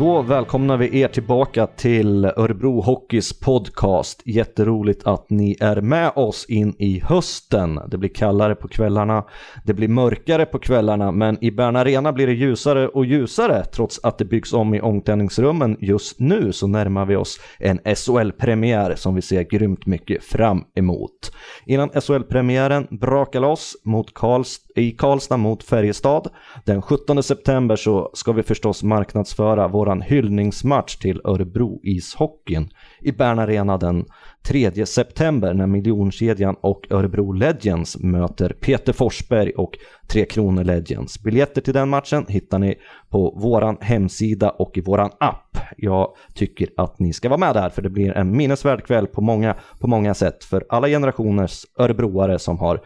Då välkomnar vi er tillbaka till Örebro Hockeys podcast. Jätteroligt att ni är med oss in i hösten. Det blir kallare på kvällarna, det blir mörkare på kvällarna, men i Bern Arena blir det ljusare och ljusare. Trots att det byggs om i omklädningsrummen just nu så närmar vi oss en SHL-premiär som vi ser grymt mycket fram emot. Innan SHL-premiären brakar loss mot Karlstad i Karlstad mot Färjestad. Den 17 september så ska vi förstås marknadsföra våran hyllningsmatch till Örebro ishockeyn i Bern Arena den 3 september när miljonkedjan och Örebro Legends möter Peter Forsberg och Tre Kronor Legends. Biljetter till den matchen hittar ni på våran hemsida och i våran app. Jag tycker att ni ska vara med där för det blir en minnesvärd kväll på många, på många sätt för alla generationers örebroare som har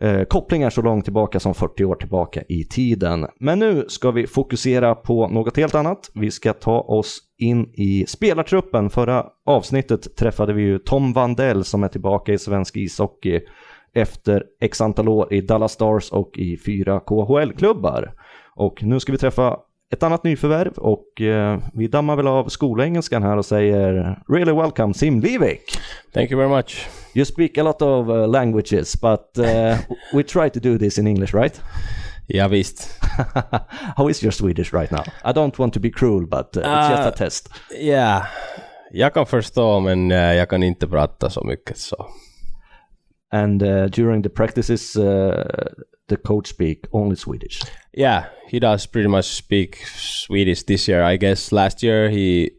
eh, kopplingar så långt tillbaka som 40 år tillbaka i tiden. Men nu ska vi fokusera på något helt annat. Vi ska ta oss in i spelartruppen. Förra avsnittet träffade vi ju Tom Vandell som är tillbaka i svensk ishockey efter x antal år i Dallas Stars och i fyra KHL-klubbar. Och nu ska vi träffa ett annat nyförvärv och eh, vi dammar väl av skolengelskan här och säger “Really welcome Sim Livik”. Thank you very much. You speak a lot of uh, languages but uh, we try to do this in English right? Ja, visst. How is your Swedish right now? I don't want to be cruel but uh, it's just a test. Ja, jag kan förstå men jag kan inte prata så mycket så. And during the practices the coach speak only Swedish. Yeah, he does pretty much speak Swedish this year. I guess last year he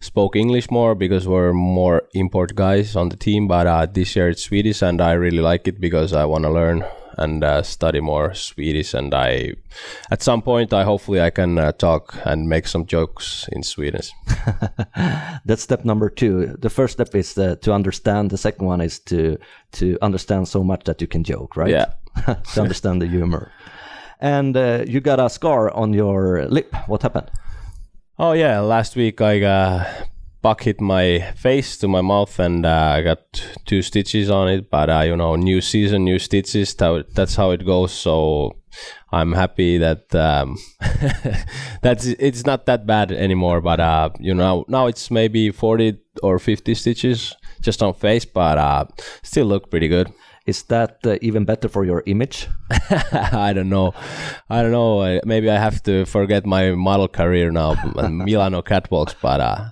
spoke English more because we're more import guys on the team, but uh, this year it's Swedish and I really like it because I want to learn and uh, study more Swedish and I at some point I hopefully I can uh, talk and make some jokes in Swedish. That's step number two. The first step is uh, to understand. The second one is to to understand so much that you can joke, right? Yeah. to understand the humor. And uh, you got a scar on your lip. What happened? Oh yeah, last week I got buck hit my face to my mouth and uh, I got two stitches on it. But uh, you know, new season, new stitches. That's how it goes. So I'm happy that um, that's it's not that bad anymore. But uh, you know, now it's maybe 40 or 50 stitches just on face, but uh, still look pretty good. Is that uh, even better for your image? I don't know. I don't know. Maybe I have to forget my model career now, Milano catwalks. But uh,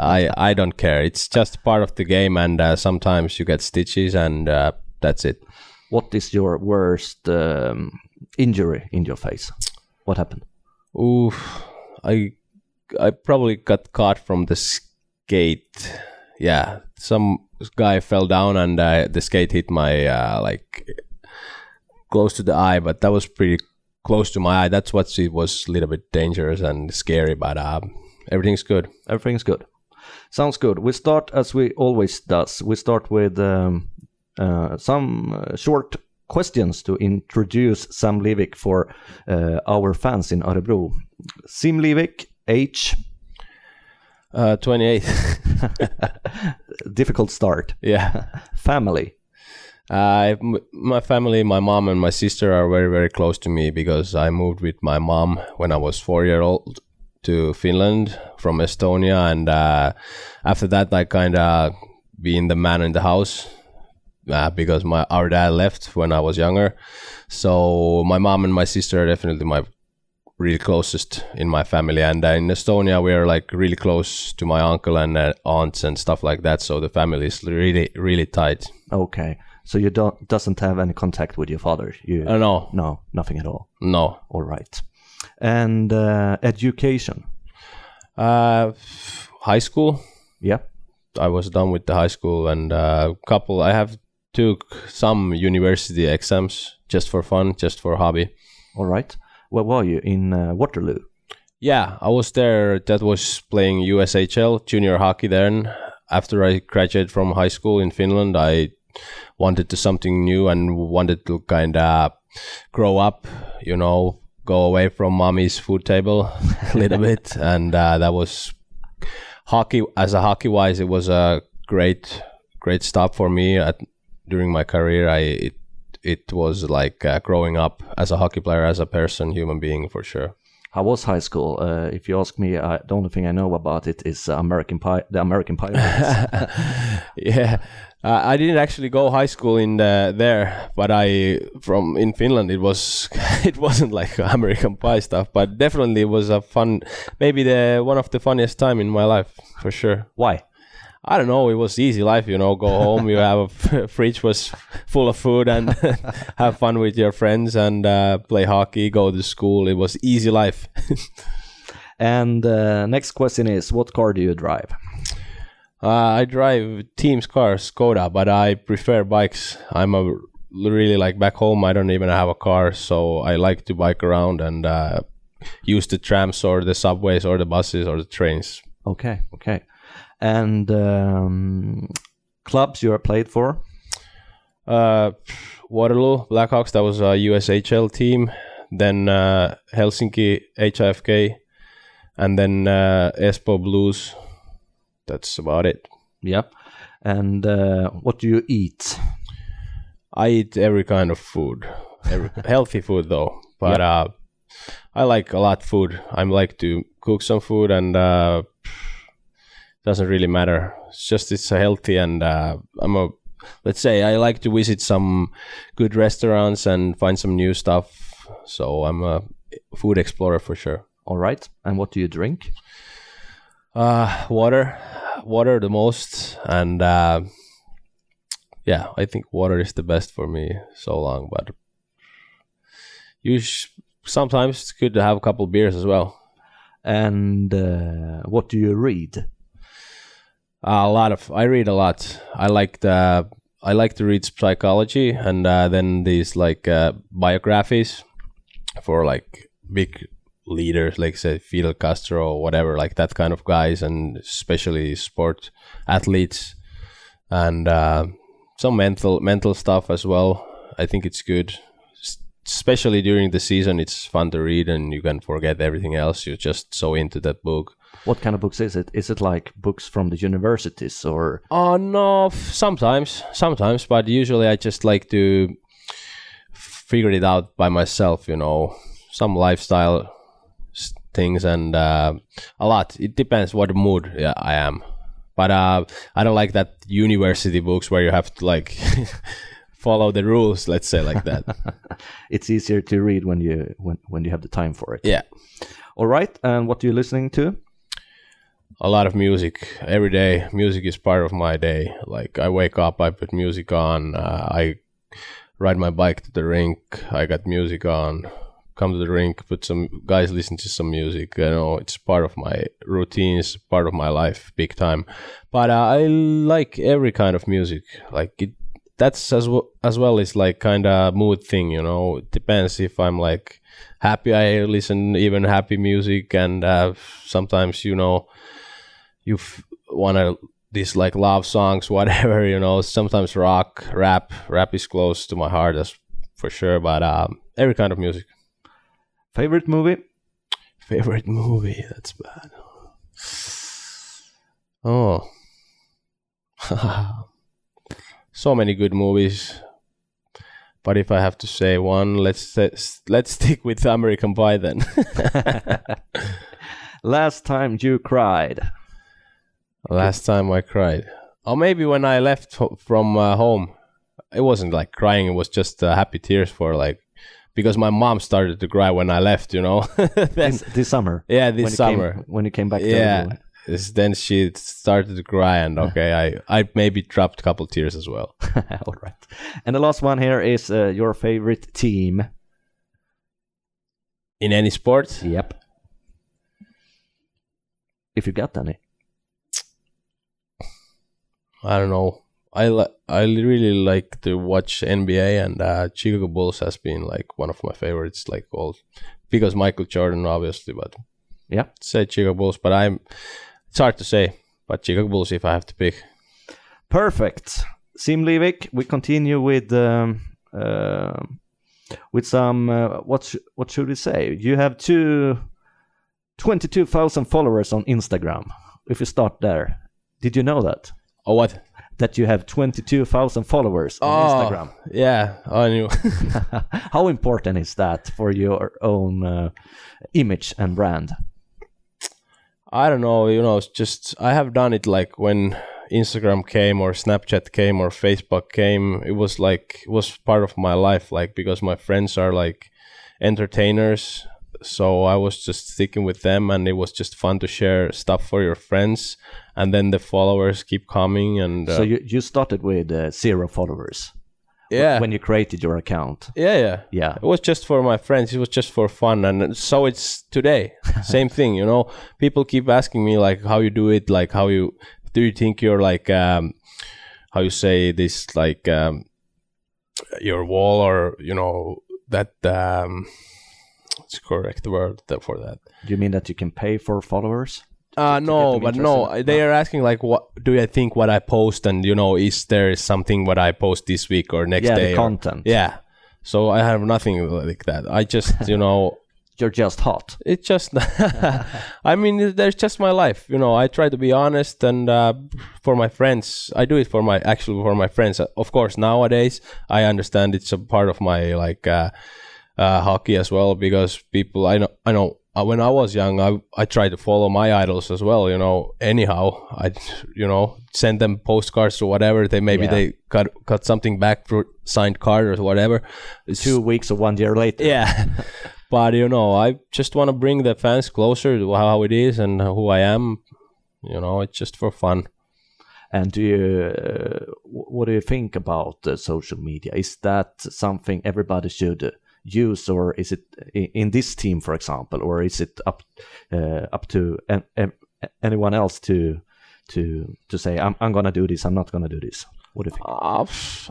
I I don't care. It's just part of the game, and uh, sometimes you get stitches, and uh, that's it. What is your worst um, injury in your face? What happened? Oof. I I probably got caught from the skate. Yeah, some guy fell down and uh, the skate hit my uh, like close to the eye, but that was pretty close to my eye. That's what it was a little bit dangerous and scary, but uh, everything's good. Everything's good. Sounds good. We start as we always does. We start with um, uh, some uh, short questions to introduce Siim Liivik for uh, our fans in Örebro. Siim Liivik, age, Uh, 28. difficult start. yeah. Family, Uh, my family, my mom and my sister are very, very close to me because I moved with my mom when I was four year old to Finland from Estonia, and uh, after that, I kind of being the man in the house uh, because my our dad left when I was younger. So my mom and my sister are definitely my really closest in my family, and uh, in Estonia we are like really close to my uncle and uh, aunts and stuff like that. So the family is really, really tight. okay. So you don't doesn't have any contact with your father. You Uh, no, no, nothing at all. no. All right. And uh, education, Uh, high school. yeah. I was done with the high school, and uh, couple. I have took some university exams just for fun, just for hobby. All right. Where were you in uh, Waterloo? Yeah, I was there. That was playing USHL junior hockey. Then, after I graduated from high school in Finland, I wanted to something new and wanted to kind of grow up. You know, go away from mommy's food table a little bit, and uh, that was hockey. As a hockey wise, it was a great, great stop for me at during my career. I it, it was like uh, growing up as a hockey player, as a person, human being for sure. How was high school? Uh, if you ask me, I, the only thing I know about it is uh, American Pie, the American Pie. yeah, uh, I didn't actually go high school in the, there, but I from in Finland it was it wasn't like American Pie stuff, but definitely it was a fun, maybe the one of the funniest time in my life for sure. Why? I don't know. It was easy life, you know. Go home, you have a f- fridge was full of food, and have fun with your friends and uh, play hockey. Go to school. It was easy life. And uh, next question is, what car do you drive? Uh, I drive Team's car, Skoda, but I prefer bikes. I'm a really like back home. I don't even have a car, so I like to bike around and uh, use the trams or the subways or the buses or the trains. Okay, okay. And um, clubs you are played for? Uh, Waterloo Blackhawks. That was a USHL team. Then uh, Helsinki HIFK, and then uh, Espoo Blues. That's about it. Yeah. And uh, what do you eat? I eat every kind of food, every, healthy food though. But uh, I like a lot food. I like to cook some food, and uh, doesn't really matter. It's just it's healthy, and uh, I'm a let's say I like to visit some good restaurants and find some new stuff. So I'm a food explorer for sure. All right. And what do you drink? Uh, water, water the most, and uh, yeah, I think water is the best for me so long. But you sometimes it's good to have a couple beers as well. And uh, what do you read? A lot of I read a lot. I like the I like to read psychology and uh, then these like uh, biographies for like big leaders, like say Fidel Castro or whatever, like that kind of guys, and especially sport athletes, and uh, some mental mental stuff as well. I think it's good, especially during the season. It's fun to read, and you can forget everything else. You're just so into that book. What kind of books is it? Is it like books from the universities or? Oh no, f- sometimes, sometimes, but usually I just like to figure it out by myself. You know, some lifestyle things and uh, a lot. It depends what mood yeah, I am, but uh, I don't like that university books where you have to like follow the rules. Let's say like that. It's easier to read when you when when you have the time for it. yeah. All right. And what are you listening to? A lot of music every day. Music is part of my day. Like I wake up, I put music on. Uh, I ride my bike to the rink. I got music on. Come to the rink, put some guys listen to some music. You know, it's part of my routine. It's part of my life, big time. But uh, I like every kind of music. Like it, that's as well as well as like kind of mood thing. You know, it depends if I'm like happy. I listen even happy music, and uh, sometimes you know you f- want to these like love songs whatever you know? Sometimes rock rap rap is close to my heart that's for sure but um every kind of music. Favorite movie? favorite movie that's bad. Oh. So many good movies. But if i have to say one let's let's stick with american pie then. Last time you cried. Last time I cried. Or maybe when I left ho- from uh, home. It wasn't like crying, it was just uh, happy tears for like because my mom started to cry when I left, you know. This, this summer. yeah, this you summer. Came, when you came back yeah. Then she started to cry and okay, I I maybe dropped a couple tears as well. All right. And the last one here is uh, your favorite team. In any sport? Yep. If you got any. I don't know. I li- I really like to watch NBA and uh, Chicago Bulls has been like one of my favorites like all because Michael Jordan obviously but Yeah. say Chicago Bulls, but I'm. It's hard to say, but Chicago Bulls if I have to pick. Perfect. Siim Liivik, we continue with um, uh, with some uh, what sh- what should we say? You have two 22,000 followers on Instagram. If you start there, did you know that? Oh what? that you have 22,000 followers on Oh, Instagram. Yeah, I knew. How important is that for your own uh, image and brand? I don't know, you know, it's just I have done it like when Instagram came or Snapchat came or Facebook came, it was like it was part of my life like because my friends are like entertainers, so I was just sticking with them and it was just fun to share stuff for your friends and then the followers keep coming and uh, So you, you started with uh, zero followers yeah. when you created your account. yeah, yeah. Yeah. It was just for my friends. It was just for fun, and so it's today. Same thing, you know. People keep asking me like how you do it, like how you do you think you're like um, how you say this like um, your wall or you know that um, what's the correct word for that? Do you mean that you can pay for followers? Uh, no, but no, they are asking like, what do I think what I post, and you know, is there something what I post this week or next Yeah, the day? or- content. yeah. So I have nothing like that. I just, you know, You're just hot. it's just i mean there's just my life you know i try to be honest and uh, for my friends i do it for my actually for my friends of course nowadays i understand it's a part of my like uh, uh, hockey as well because people i know i know uh, when i was young i i tried to follow my idols as well you know anyhow i you know send them postcards or whatever they maybe Yeah. they got got something back for signed card or whatever It's- Two weeks or one year later. yeah. but you know, I just want to bring the fans closer to how it is and who I am. You know, it's just for fun. And do you, uh, what do you think about uh, social media? Is that something everybody should uh, use, or is it in this team, for example, or is it up uh, up to an, an- anyone else to to to say I'm I'm gonna do this, I'm not gonna do this? What do you think? Uh,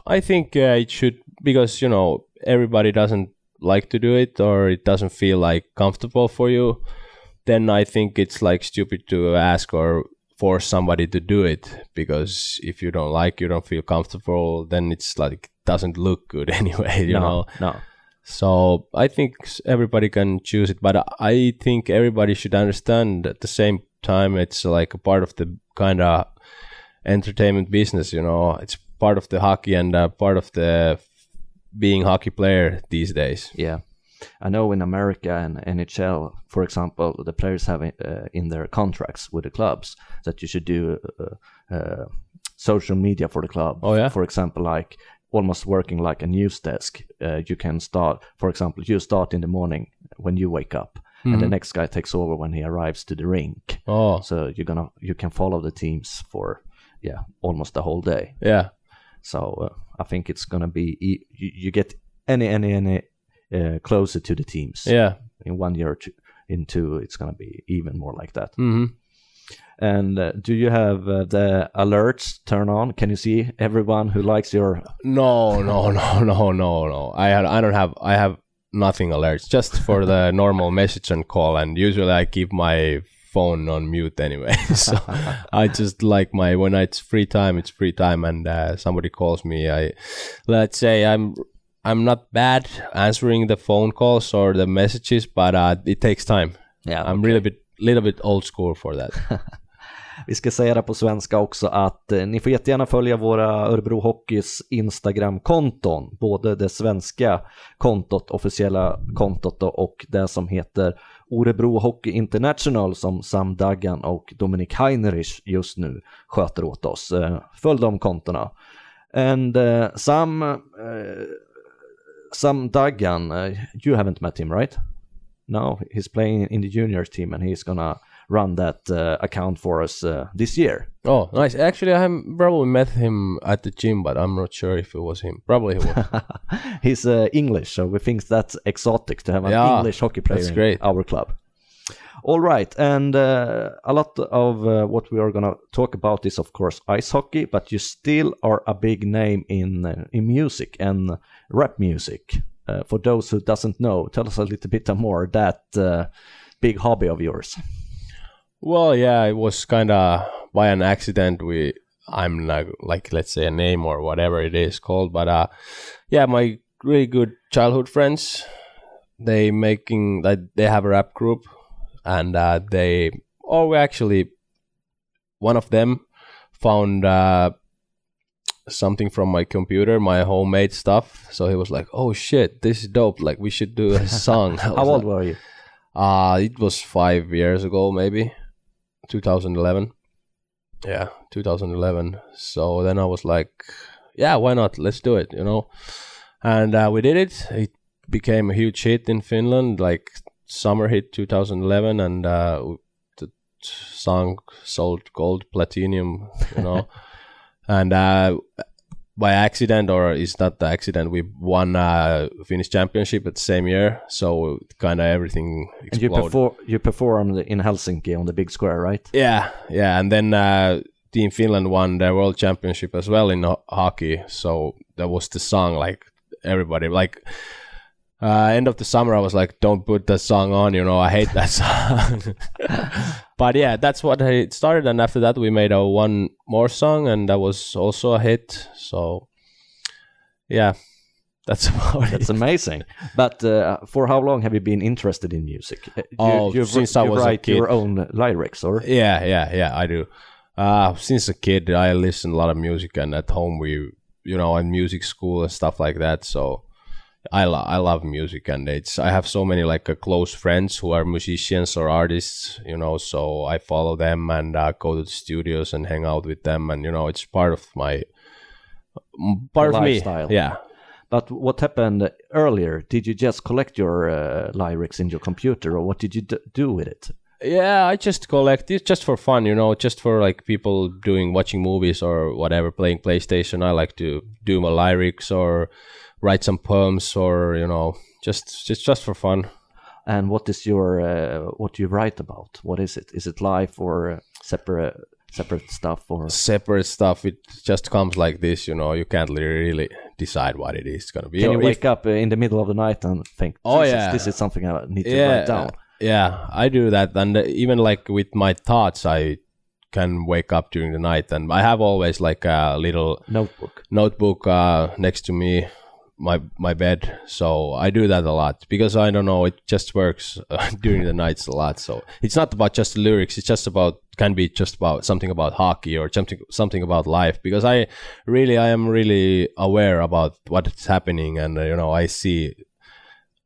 I think uh, it should because you know everybody doesn't like to do it or it doesn't feel like comfortable for you. Then I think it's like stupid to ask or force somebody to do it because if you don't like, you don't feel comfortable, then it's like doesn't look good anyway. You no, know. no. So I think everybody can choose it, but I think everybody should understand at the same time it's like a part of the kind of entertainment business. You know, it's part of the hockey and uh, part of the being hockey player these days. Yeah. I know in America and NHL, for example, the players have uh, in their contracts with the clubs that you should do uh, uh, social media for the club. Oh, yeah? For example, like almost working like a news desk. Uh, you can start, for example, you start in the morning when you wake up, and Mm-hmm. the next guy takes over when he arrives to the rink. Oh, So you're gonna you can follow the teams for yeah almost the whole day. yeah, So uh, I think it's gonna be e- you, you get any any any uh, closer to the teams. yeah. In one year or two, in two, it's gonna be even more like that. hmm And uh, do you have uh, the alerts turn on? Can you see everyone who likes your? No, no, no, no, no, no. I I don't have, I have nothing alerts just for the normal message and call. And usually I keep my phone on mute anyway. so I just like my when it's free time, it's free time, and uh, somebody calls me. I let's say I'm. I'm not bad answering the phone calls or the messages, but uh, it takes time. Yeah, I'm really bit, little bit old school for that. Vi ska säga det på svenska också att eh, ni får jättegärna följa våra Örebro Hockeys Instagram-konton. Både det svenska kontot, officiella kontot då, och det som heter Orebro Hockey International som Sam Daggan och Dominik Heinrich just nu sköter åt oss. Eh, följ de kontona. And uh, Sam, uh, Sam Daggan, uh, you haven't met him, right? No, he's playing in the juniors team and he's gonna run that uh, account for us uh, this year. Oh, nice. Actually, I have probably met him at the gym, but I'm not sure if it was him. Probably he was. he's uh, English, so we think that's exotic to have an Yeah, English hockey player in great. our club. All right, and uh, a lot of uh, what we are gonna talk about is, of course, ice hockey, but you still are a big name in uh, in music and rap music. Uh, for those who doesn't know, tell us a little bit more that uh, big hobby of yours. Well, yeah, it was kind of by an accident. We, I'm like, like, let's say a name or whatever it is called, but uh, yeah, my really good childhood friends, they making like they have a rap group, and uh, they, oh, we actually, one of them found uh, something from my computer, my homemade stuff. So he was like, "Oh shit, this is dope! Like we should do a song." How old like, were you? Uh it was five years ago, maybe, 2011. Yeah, 2011. So then I was like, "Yeah, why not? Let's do it," you know. And uh, we did it. It became a huge hit in Finland, like summer hit 2011, and uh, the song sold gold, platinum, you know. and uh, by accident, or is not the accident, we won uh, Finnish championship at the same year. So kind of everything exploded. And you, perform you performed in Helsinki on the big square, right? Yeah, yeah. And then uh, Team Finland won the world championship as well in ho- hockey. So that was the song like everybody like uh, end of the summer, I was like, "Don't put that song on." You know, I hate that song. but yeah, that's what it started, and after that, we made a one more song, and that was also a hit. So yeah, that's about That's it. amazing. But uh, for how long have you been interested in music? Uh, you, oh, you, since I was write a kid. your own lyrics, or yeah, yeah, yeah, I do. Uh, since a kid, I listen a lot of music, and at home we, you know, in music school and stuff like that. So I, lo- I love music and it's I have so many like uh, close friends who are musicians or artists you know so I follow them and uh, go to the studios and hang out with them and you know it's part of my part the of lifestyle. me yeah. But what happened earlier? Did you just collect your uh, lyrics in your computer or what did you d- do with it? Yeah i just collect it just for fun you know just for like people doing watching movies or whatever playing playstation. I like to do my lyrics or write some poems or you know just just just for fun. And what is your uh, what you write about? What is it? Is it life or separate separate stuff or? Separate stuff. It just comes like this you know you can't really decide what it is going to be. Can you wake if, up uh, in the middle of the night and think oh yeah. this is something i need to yeah, write down. yeah. I do that. And even like with my thoughts i can wake up during the night. And i have always like a little notebook. notebook uh, next to me my my bed. So i do that a lot because i don't know it just works uh, during the nights a lot. So it's not about just the lyrics. It's just about can be just about something about hockey or something something about life because i really i am really aware about what is happening and uh, you know i see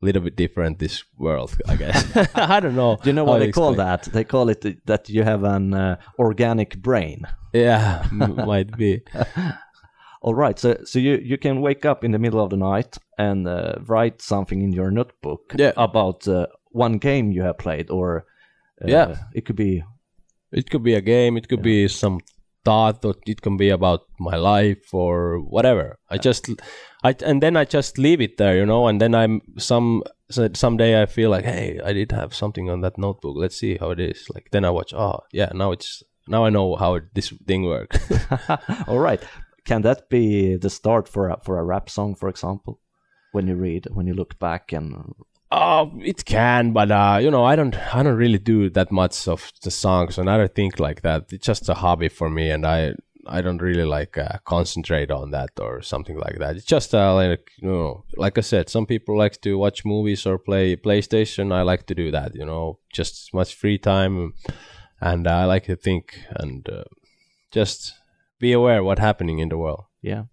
a little bit different this world i guess. I don't know do you know what they call that? They call it that you have an uh, organic brain. Yeah might be all right, so so you you can wake up in the middle of the night and uh, write something in your notebook yeah. about uh, one game you have played, or uh, yeah, it could be it could be a game, it could yeah. be some thought, or it can be about my life or whatever. I just I and then I just leave it there, you know, and then I'm some someday I feel like, hey, I did have something on that notebook. Let's see how it is. Like then I watch. Oh yeah, now it's now I know how this thing works. All right, can that be the start for a, for a rap song, for example? When you read, when you look back and Oh, it can, but uh, you know, I don't, I don't really do that much of the songs, and I don't think like that. It's just a hobby for me, and I, I don't really like uh, concentrate on that or something like that. It's just uh, like you know, like I said, some people like to watch movies or play PlayStation. I like to do that, you know, just much free time, and I like to think and uh, just be aware what's happening in the world. Yeah,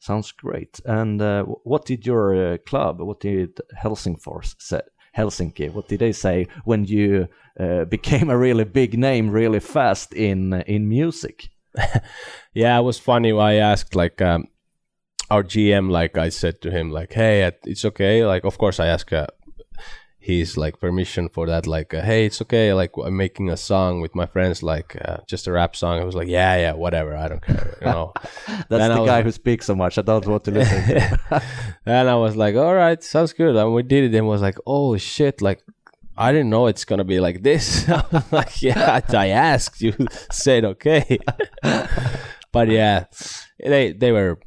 sounds great. And uh, what did your uh, club, what did Helsingfors say? Helsinki, what did they say when you uh, became a really big name really fast in in music? yeah, it was funny. I asked like um, our GM, like I said to him, like, "Hey, it's okay." Like, of course, I asked uh, his like permission for that like uh, hey it's okay like i'm making a song with my friends like uh, just a rap song. I was like yeah yeah whatever i don't care you know? That's then the guy who speaks so much i don't want to listen to and i was like all right sounds good and we did it and was like oh shit like I didn't know it's gonna be like this. like, yeah, I asked you, said okay, but yeah, they they were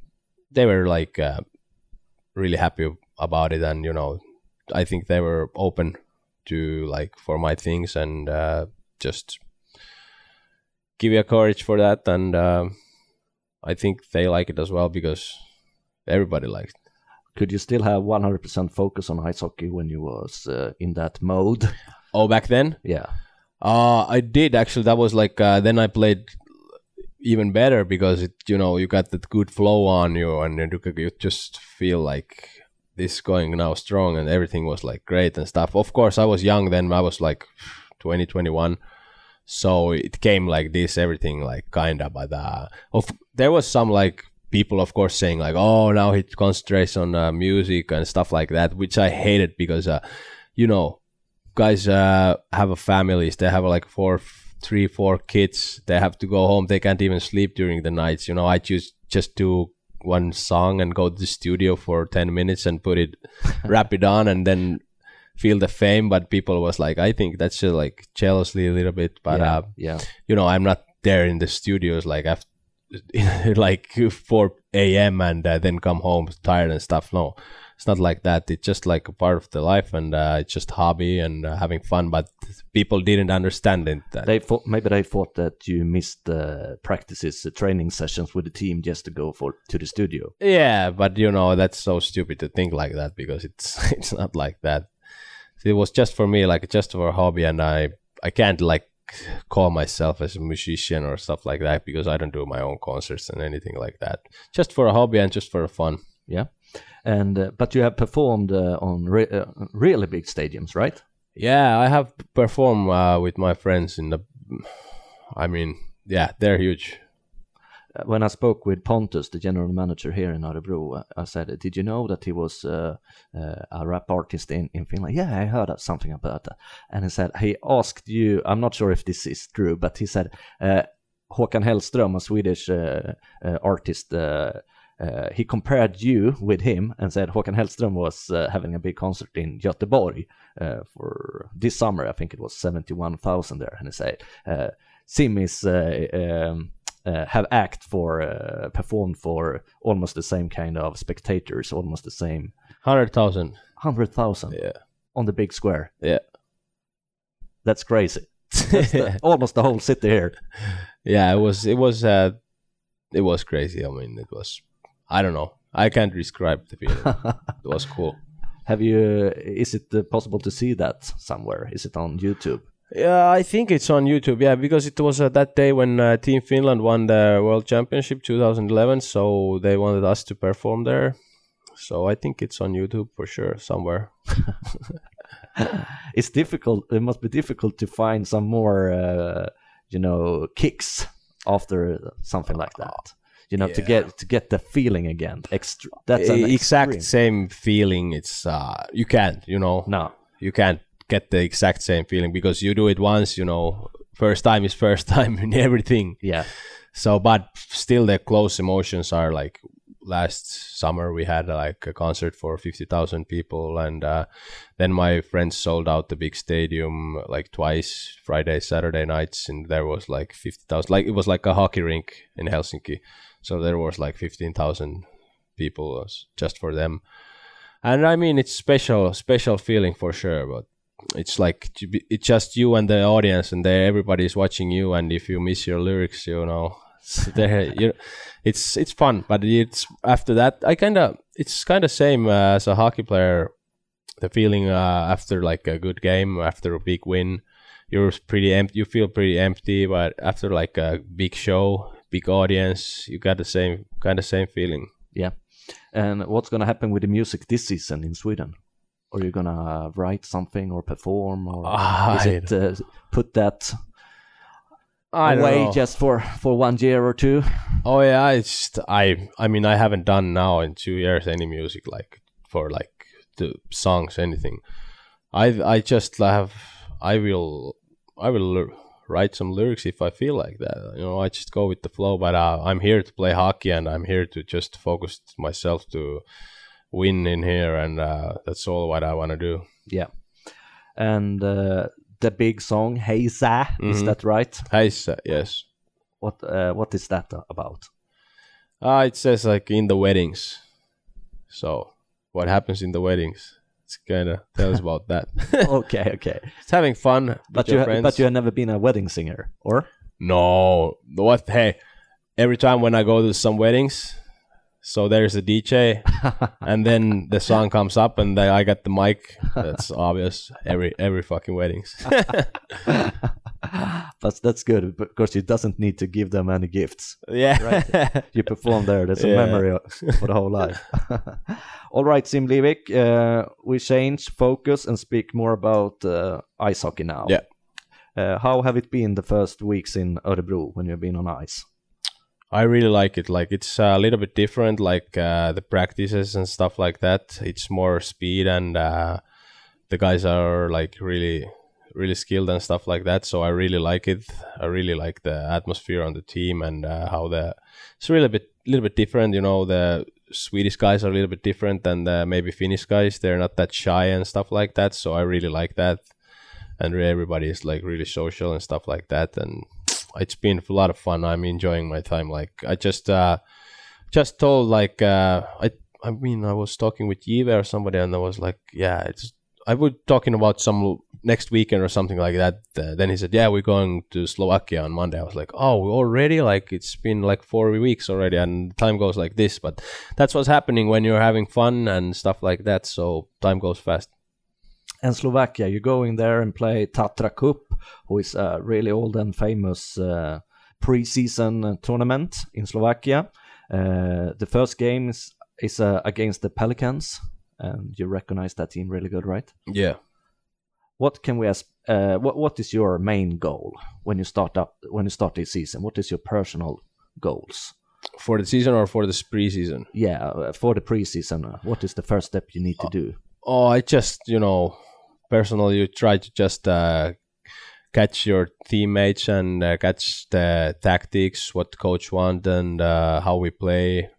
they were like uh, really happy about it, and you know I think they were open to like for my things and uh, just give you a courage for that and uh, I think they like it as well because everybody likes it. Could you still have 100% focus on ice hockey when you was uh, in that mode? Oh, back then? Yeah. Uh, I did actually. That was like uh, then I played even better because it you know you got that good flow on you and you, you just feel like this going now strong and everything was like great and stuff. Of course i was young then i was like 2021 so it came like this everything like kinda but uh of there was some like people of course saying like oh now he concentrates on uh, music and stuff like that which i hated because uh you know guys uh have a families they have like four three four kids they have to go home they can't even sleep during the nights you know? I choose just do one song and go to the studio for 10 minutes and put it wrap it on and then feel the fame. But people was like i think that's just like jealously a little bit but yeah, uh yeah. you know i'm not there in the studios like after like 4 a.m and uh, then come home tired and stuff. No it's not like that it's just like a part of the life and uh, it's just hobby and uh, having fun but people didn't understand it that They thought maybe they thought that you missed the practices, the training sessions with the team just to go for to the studio. Yeah, but you know that's so stupid to think like that because it's it's not like that. It was just for me, like just for a hobby, and I I can't like call myself as a musician or stuff like that because I don't do my own concerts and anything like that. Just for a hobby and just for fun. Yeah, and uh, but you have performed uh, on re- uh, really big stadiums, right? Yeah, I have performed with my friends in the. I mean, yeah, they're huge. When I spoke with Pontus, the general manager here in Örebro, I said, "Did you know that he was uh, uh, a rap artist in, in Finland?" Yeah, I heard something about that. And he said he asked you. I'm not sure if this is true, but he said uh, Håkan Hellström, a Swedish uh, artist. Uh, uh, he compared you with him and said Håkan Hellström was uh, having a big concert in Göteborg uh, for this summer. I think it was 71,000 there. And he said, uh, Siim is uh, um, have act for uh, performed for almost the same kind of spectators, almost the same Hundred thousand. hundred thousand Yeah, on the big square. yeah, That's crazy. That's the- almost the whole city here. yeah. It was it was uh, it was crazy. I mean, it was. I don't know. I can't describe the feeling. it was cool. Have you? Is it uh, possible to see that somewhere? Is it on YouTube? Yeah, I think it's on YouTube. Yeah, because it was uh, that day when uh, Team Finland won the World Championship 2011, so they wanted us to perform there. So I think it's on YouTube for sure somewhere. it's difficult. It must be difficult to find some more, uh, you know, kicks after something like that. You know, to get to get the feeling again. Extra. That's an E- exact extreme. same feeling. It's uh, you can't, you know, No. you can't get the exact same feeling because you do it once, you know. First time is first time in everything. Yeah. So, but still, the close emotions are like last summer we had like a concert for 50,000 people and uh, then my friends sold out the big stadium like twice Friday Saturday nights and there was like 50,000 like it was like a hockey rink in Helsinki so there was like 15,000 people just for them. And I mean it's special special feeling for sure but it's like it's just you and the audience and there everybody's watching you. And if you miss your lyrics you know so there you it's it's fun. But it's after that i kind of it's kind of same uh, as a hockey player. The feeling uh, after like a good game after a big win you're pretty empty you feel pretty empty. But after like a big show big audience you got the same kind of same feeling Yeah. And what's gonna happen with the music this season in Sweden? Are you gonna write something or perform, or is it uh, put that I away know. just for for one year or two? Oh yeah, it's just, I I mean I haven't done now in two years any music like for like the songs anything. I I just have I will I will write some lyrics if I feel like that. You know, I just go with the flow. But uh, I'm here to play hockey and I'm here to just focus myself to win in here, and uh, that's all what I want to do. Yeah. And uh, the big song "Hey Za," is Mhm. that right? Hey, s- yes. What uh, what is that about? Uh, it says like in the weddings. So what happens in the weddings? It's kind of tells about that. okay, okay. It's having fun with But your you friends. but you have never been a wedding singer, or? no, what? Hey, every time when I go to some weddings, so there's a DJ, and then the song comes up, and I got the mic. That's obvious. Every every fucking weddings. But that's good because you doesn't need to give them any gifts. Yeah. Right. You perform there. There's a memory for the whole life. All right, Siim Liivik, uh, we change focus and speak more about uh, ice hockey now. Yeah. Uh, how have it been the first weeks in Örebro when you've been on ice? I really like it. Like it's a little bit different, like uh, the practices and stuff like that. It's more speed, and uh, the guys are like really, really skilled and stuff like that. So I really like it. I really like the atmosphere on the team and uh, how the it's really a bit, little bit different. You know, the Swedish guys are a little bit different than the maybe Finnish guys. They're not that shy and stuff like that. So I really like that, and everybody is like really social and stuff like that. And it's been a lot of fun. I'm enjoying my time. Like I just uh, just told like uh, I I mean I was talking with Yive or somebody and I was like yeah it's I was talking about some next weekend or something like that. Uh, then he said yeah we're going to Slovakia on Monday. I was like oh already like it's been like four weeks already and time goes like this. But that's what's happening when you're having fun and stuff like that. So time goes fast. And Slovakia, you go in there and play Tatra Cup, who is a really old and famous uh, pre-season tournament in Slovakia. Uh, the first game is, is uh, against the Pelicans, and you recognize that team really good, right? Yeah. What can we ask? Uh, what what is your main goal when you start up when you start this season? What is your personal goals? For the season or for the pre-season? Yeah, uh, for the preseason, uh, what is the first step you need to do? Oh, I just you know, personally, you try to just uh, catch your teammates and uh, catch the tactics, what coach want, and uh, how we play,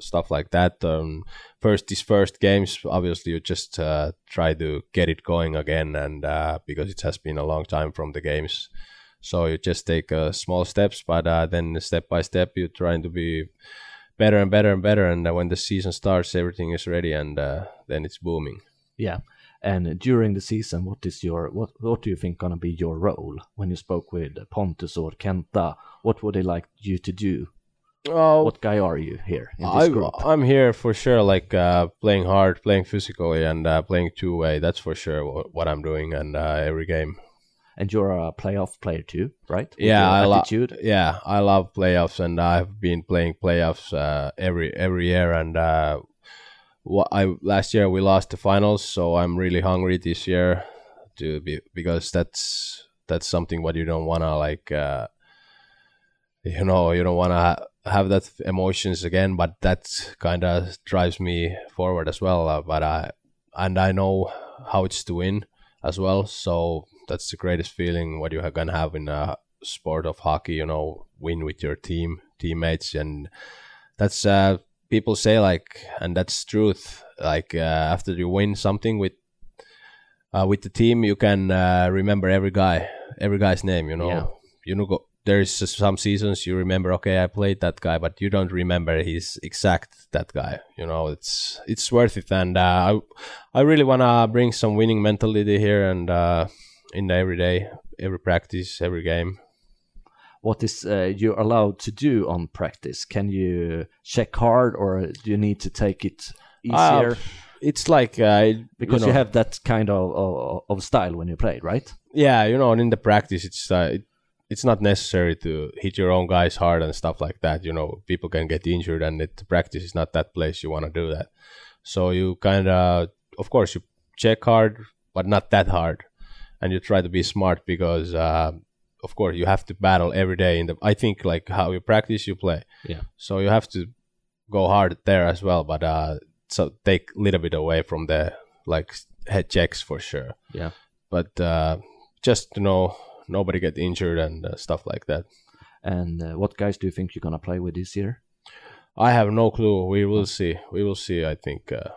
stuff like that. Um, first, these first games, obviously, you just uh, try to get it going again, and uh, because it has been a long time from the games, so you just take uh, small steps, but uh, then step by step, you're trying to be better and better and better, and uh, when the season starts, everything is ready, and uh, then it's booming. Yeah. And during the season, what is your what what do you think gonna be your role when you spoke with Pontus or Kenta? What would they like you to do? Oh, What guy are you here in this I, group? I'm here for sure, like uh, playing hard, playing physically, and uh, playing two way. That's for sure what, what I'm doing, and uh, every game. And you're a playoff player too, right? With yeah, I love. Yeah, I love playoffs, and I've been playing playoffs uh, every every year. And uh, what I last year we lost the finals, so I'm really hungry this year to be because that's that's something what you don't wanna like. Uh, you know, you don't wanna have that emotions again, but that kind of drives me forward as well. Uh, but I and I know how it's to win as well, so that's the greatest feeling what you gonna have in a sport of hockey. You know, win with your team teammates, and that's uh, people say like, and that's truth. Like uh, after you win something with uh, with the team, you can uh, remember every guy, every guy's name. You know, Yeah. you know. Go, there's some seasons you remember. Okay, I played that guy, but you don't remember his exact that guy. You know, it's it's worth it, and uh, I I really wanna bring some winning mentality here and uh, in the everyday, every practice, every game. What is uh, you allowed to do on practice? Can you check hard, or do you need to take it easier? Uh, it's like uh, because you, know, have that kind of, of of style when you play, right? yeah, you know, and in the practice, it's uh, it, it's not necessary to hit your own guys hard and stuff like that. You know, people can get injured, and it, the practice is not that place you want to do that. So you kind of, of course, you check hard, but not that hard, and you try to be smart because, uh, of course, you have to battle every day. In the, I think like how you practice, you play. Yeah. So you have to go hard there as well, but uh, so take a little bit away from the like head checks for sure. Yeah. But uh, just to know nobody get injured and uh, stuff like that. And uh, what guys do you think you're gonna play with this year? I have no clue. We will see. We will see. I think. Uh,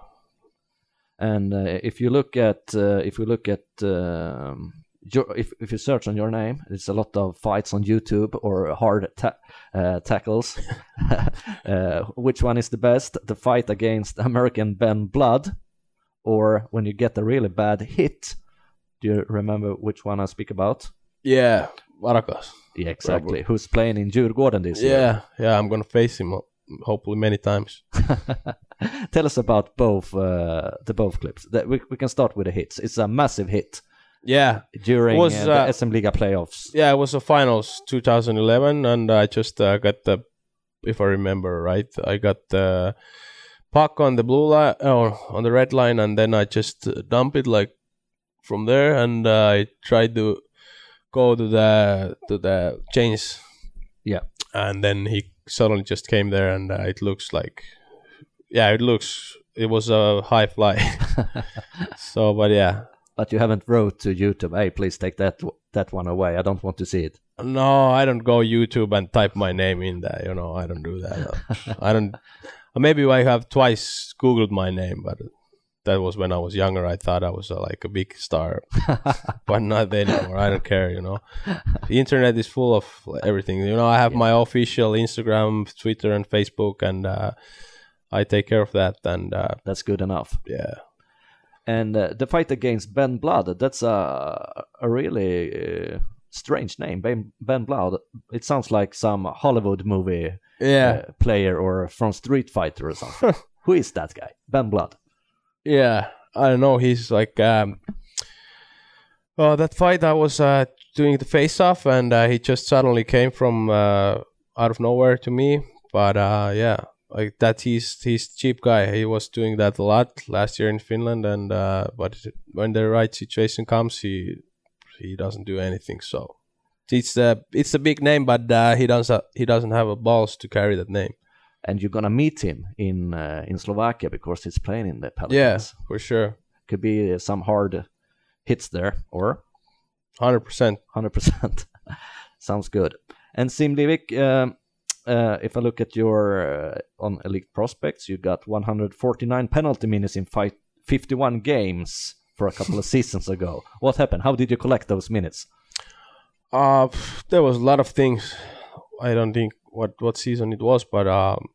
And uh, if you look at uh, if we look at um, your, if if you search on your name, there's a lot of fights on YouTube or hard ta- uh, tackles. uh, which one is the best? The fight against American Ben Blood, or when you get a really bad hit? Do you remember which one I speak about? Yeah, Varakas. Yeah, exactly. Probably. Who's playing in Djurgården this year? Yeah, yeah. I'm gonna face him hopefully many times. Tell us about both uh, the both clips. That we we can start with the hits. It's a massive hit Yeah, during Was, uh, the uh, SM Liga playoffs. yeah, it was a finals 2011, and I just uh, got the, if I remember right, I got the puck on the blue line or on the red line, and then I just uh, dump it like from there, and uh, I tried to go to the to the chains. Yeah. and then he suddenly just came there, and uh, it looks like, yeah, it looks. It was a high fly. so, but yeah, But you haven't wrote to YouTube, hey, please take that that one away. I don't want to see it. No, I don't go YouTube and type my name in there. You know, I don't do that. I don't. Maybe I have twice Googled my name, but that was when I was younger. I thought I was uh, like a big star, but not anymore. I don't care. You know, the internet is full of everything. You know, I have my official Instagram, Twitter, and Facebook, and uh, I take care of that. And uh, That's good enough. yeah, And uh, the fight against Ben Blood, that's a, a really uh, strange name. Ben, ben Blood. It sounds like some Hollywood movie yeah. uh, player or from Street Fighter or something. Who is that guy? Ben Blood. Yeah, I don't know. He's like, um, well, that fight I was uh, doing the face off, and uh, he just suddenly came from uh, out of nowhere to me. But uh, yeah, like that, he's he's cheap guy. He was doing that a lot last year in Finland, and uh, but when the right situation comes, he he doesn't do anything. So it's the it's a big name, but uh, he doesn't he doesn't have a balls to carry that name. And you're gonna meet him in uh, in Slovakia because he's playing in the Pelicans. Yeah, for sure, Could be some hard hits there, or hundred percent. 100%. Sounds good. And Siim Liivik, um, uh, if I look at your uh, on Elite Prospects, you got 149 penalty minutes in fight 51 games for a couple of seasons ago. What happened? How did you collect those minutes? Uh, there was a lot of things. I don't think what what season it was, but um,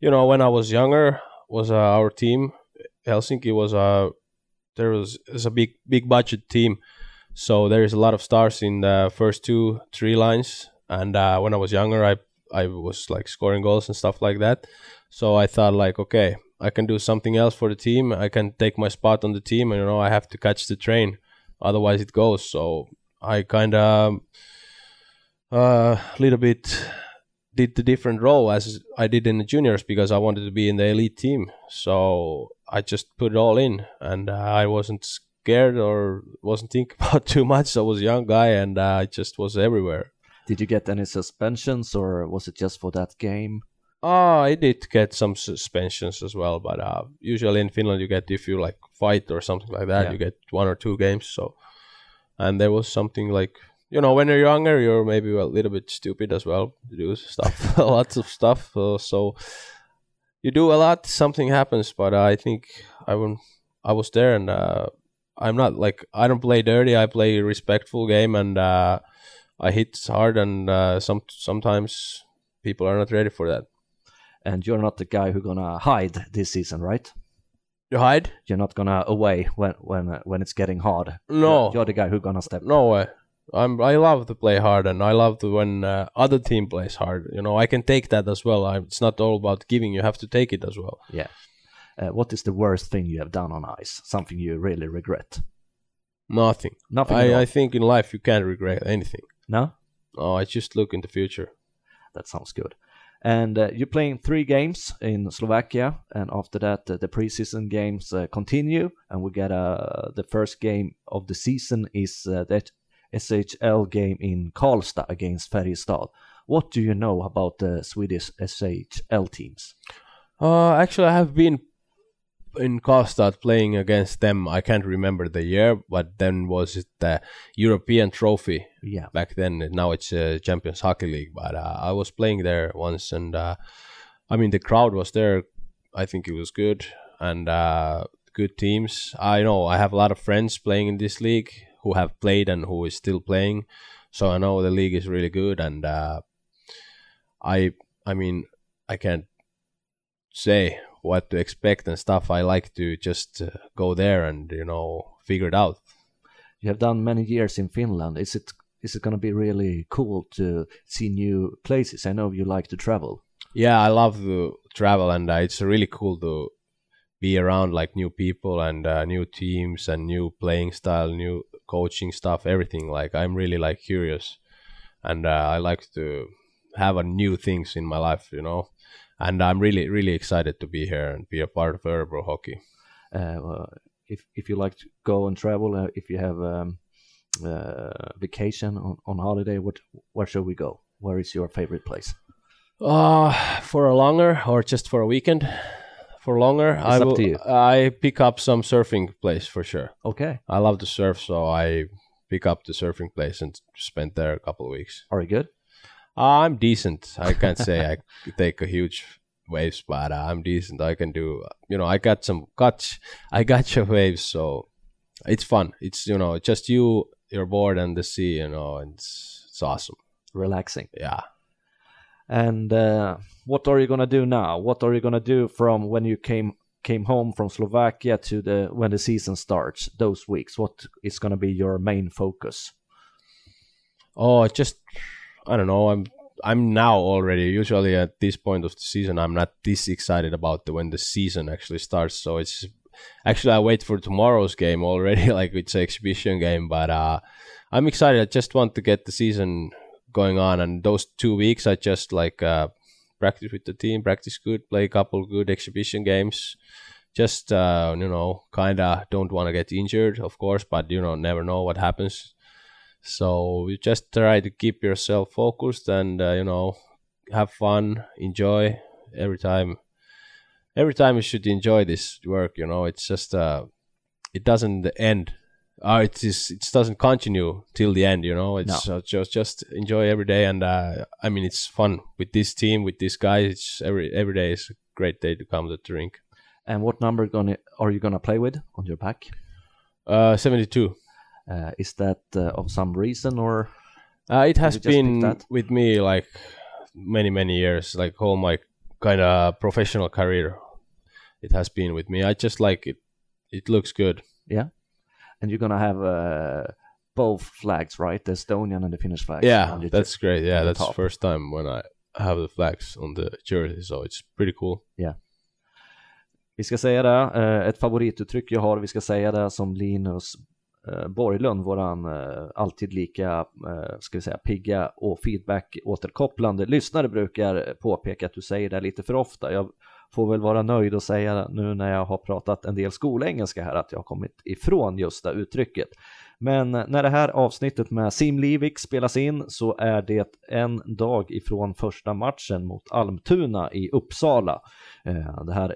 you know, when I was younger, was uh, our team Helsinki was a there was is a big big budget team, so there is a lot of stars in the first two three lines. And uh, when I was younger, I I was like scoring goals and stuff like that. So I thought like, okay, I can do something else for the team. I can take my spot on the team, and you know, I have to catch the train, otherwise it goes. So I kind of a little bit did the different role as I did in the juniors because I wanted to be in the elite team. So I just put it all in, and uh, I wasn't scared or wasn't thinking about too much. I was a young guy, and uh, I just was everywhere. Did you get any suspensions or was it just for that game? Oh, I did get some suspensions as well, but uh, usually in Finland you get if you like fight or something like that, Yeah. you get one or two games. So, and there was something like you know when you're younger, you're maybe a little bit stupid as well. You do stuff, lots of stuff. Uh, so you do a lot, something happens. But I think I won, I was there, and uh, I'm not like I don't play dirty. I play a respectful game, and uh, I hit hard, and uh, some sometimes people are not ready for that. And you're not the guy who's gonna hide this season, right? You hide? You're not gonna away when when uh, when it's getting hard. No. You're, you're the guy who's gonna step. No way. I'm. I love to play hard, and I love to when uh, other team plays hard. You know, I can take that as well. I, it's not all about giving. You have to take it as well. Yeah. Uh, what is the worst thing you have done on ice? Something you really regret? Nothing. Nothing. I, I think in life you can't regret anything. no. Oh, I just look in the future. That sounds good. And uh, you're playing three games in Slovakia, and after that, uh, the preseason games uh, continue, and we get uh, the first game of the season is uh, that SHL game in Karlstad against Färjestad. What do you know about the Swedish SHL teams? Uh, actually, I have been in Karlstad playing against them. I can't remember the year, but then was it the European Trophy Yeah, back then. Now it's uh, Champions Hockey League, but uh, I was playing there once, and uh, I mean the crowd was there. I think it was good and uh, good teams. I know I have a lot of friends playing in this league who have played and who is still playing, so I know the league is really good. And uh, I, I mean, I can't say what to expect and stuff. I like to just uh, go there and you know figure it out. you have done many years in Finland. Is it is it going to be really cool to see new places? I know you like to travel. Yeah, I love to travel, and uh, it's really cool to be around like new people and uh, new teams and new playing style, new coaching stuff, everything. Like I'm really like curious, and uh, I like to have a new things in my life, you know. And I'm really really excited to be here and be a part of Örebro hockey. Uh, well, if if you like to go and travel, uh, if you have um, uh, vacation on, on holiday, what where should we go? Where is your favorite place? Uh, for a longer or just for a weekend? For longer, It's I will. I pick up some surfing place for sure. Okay, I love to surf, so I pick up the surfing place and spend there a couple of weeks. are you good? Uh, I'm decent. I can't say I take a huge waves, but uh, I'm decent. I can do. You know, I got some got. I got your waves, so it's fun. It's you know just you, your board, and the sea. You know, and it's it's awesome. Relaxing. Yeah. And uh, what are you gonna do now? What are you gonna do from when you came came home from Slovakia to the when the season starts? Those weeks, what is gonna be your main focus? Oh, just I don't know. I'm I'm now already usually at this point of the season. I'm not this excited about the, when the season actually starts. So it's actually I wait for tomorrow's game already. Like it's an exhibition game, but uh, I'm excited. I just want to get the season going on, and those two weeks I just like uh, practice with the team, practice good, play a couple good exhibition games. Just uh, you know, kind of don't want to get injured, of course, but you know, never know what happens. So you just try to keep yourself focused and uh, you know have fun, enjoy every time. Every time you should enjoy this work. You know, it's just uh, it doesn't end. Uh, it is it doesn't continue till the end. You know, it's uh, just just enjoy every day. And uh, I mean, it's fun with this team, with these guys. It's every every day is a great day to come to the rink. And what number gonna are you gonna play with on your pack? Uh, seventy two. Uh, is that uh, of some reason or Uh, it has you just pick been with me like many many years, like all my kind of professional career. It has been with me. I just like it. It looks good. yeah? And you're gonna have uh, both flags, right? The Estonian and the Finnish flags. yeah, that's great. Yeah, the that's the top. first time when I have the flags on the jersey, so it's pretty cool. Vi ska säga det, eh, ett favorituttryck jag har, vi ska säga det som Linus eh, Borglund, våran eh, alltid lika, ska vi säga, pigga och feedback återkopplande lyssnare brukar påpeka att du säger det lite för ofta. Jag får väl vara nöjd och säga nu när jag har pratat en del skolengelska här att jag har kommit ifrån just det uttrycket. Men när det här avsnittet med Simlivik spelas in så är det en dag ifrån första matchen mot Almtuna i Uppsala. Eh, det här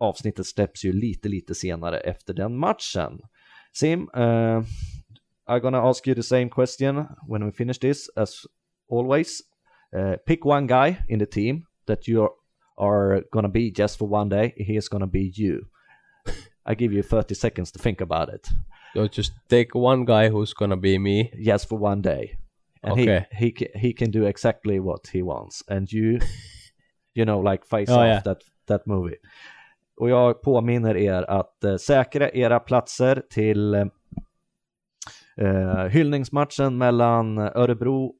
avsnittet släpps ju lite, lite senare efter den matchen. Sim, uh, I'm gonna ask you the same question when we finish this as always. Uh, pick one guy in the team that you are gonna be just for one day. He is gonna be you. I give you 30 seconds to think about it. So just take one guy who's gonna be me. Just for one day. And Okay. he, he, he can do exactly what he wants. And you, you know, like face Oh, off yeah. that, that movie. Och jag påminner er att eh, säkra era platser till eh, eh, hyllningsmatchen mellan Örebro,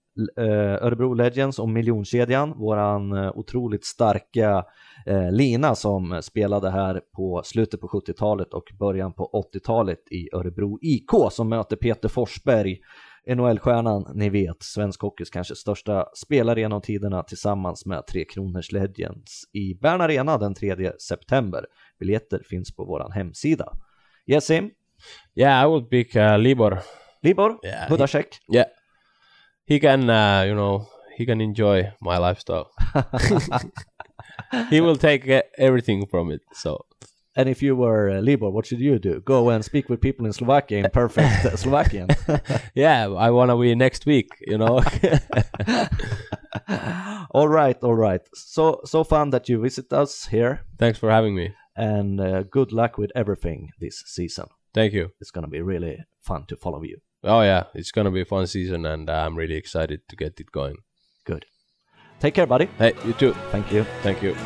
Örebro Legends och Miljonkedjan, våran eh, otroligt starka eh, lina som spelade här på slutet på 70-talet och början på 80-talet i Örebro IK som möter Peter Forsberg, NHL-stjärnan, ni vet, svensk hockeys kanske största spelare genom tiderna tillsammans med Tre Kronors Legends i Bern Arena den 3 september. Biljetter finns på våran hemsida. Yes, Sim? Yeah, I would pick uh, Libor. Libor? Yeah, Budacek? Yeah, he can. Uh, you know, he can enjoy my lifestyle. he will take everything from it. So And if you were uh, Libor, what should you do? Go and speak with people in Slovakia in perfect uh, Slovakian. yeah, I wanna be next week. You know. all right, all right. So so fun that you visit us here, Thanks for having me. and uh, good luck with everything this season. Thank you. It's gonna be really fun to follow you. Oh yeah, it's gonna be a fun season, and uh, I'm really excited to get it going. Good. Take care, buddy. Hey, you too. Thank you. Thank you.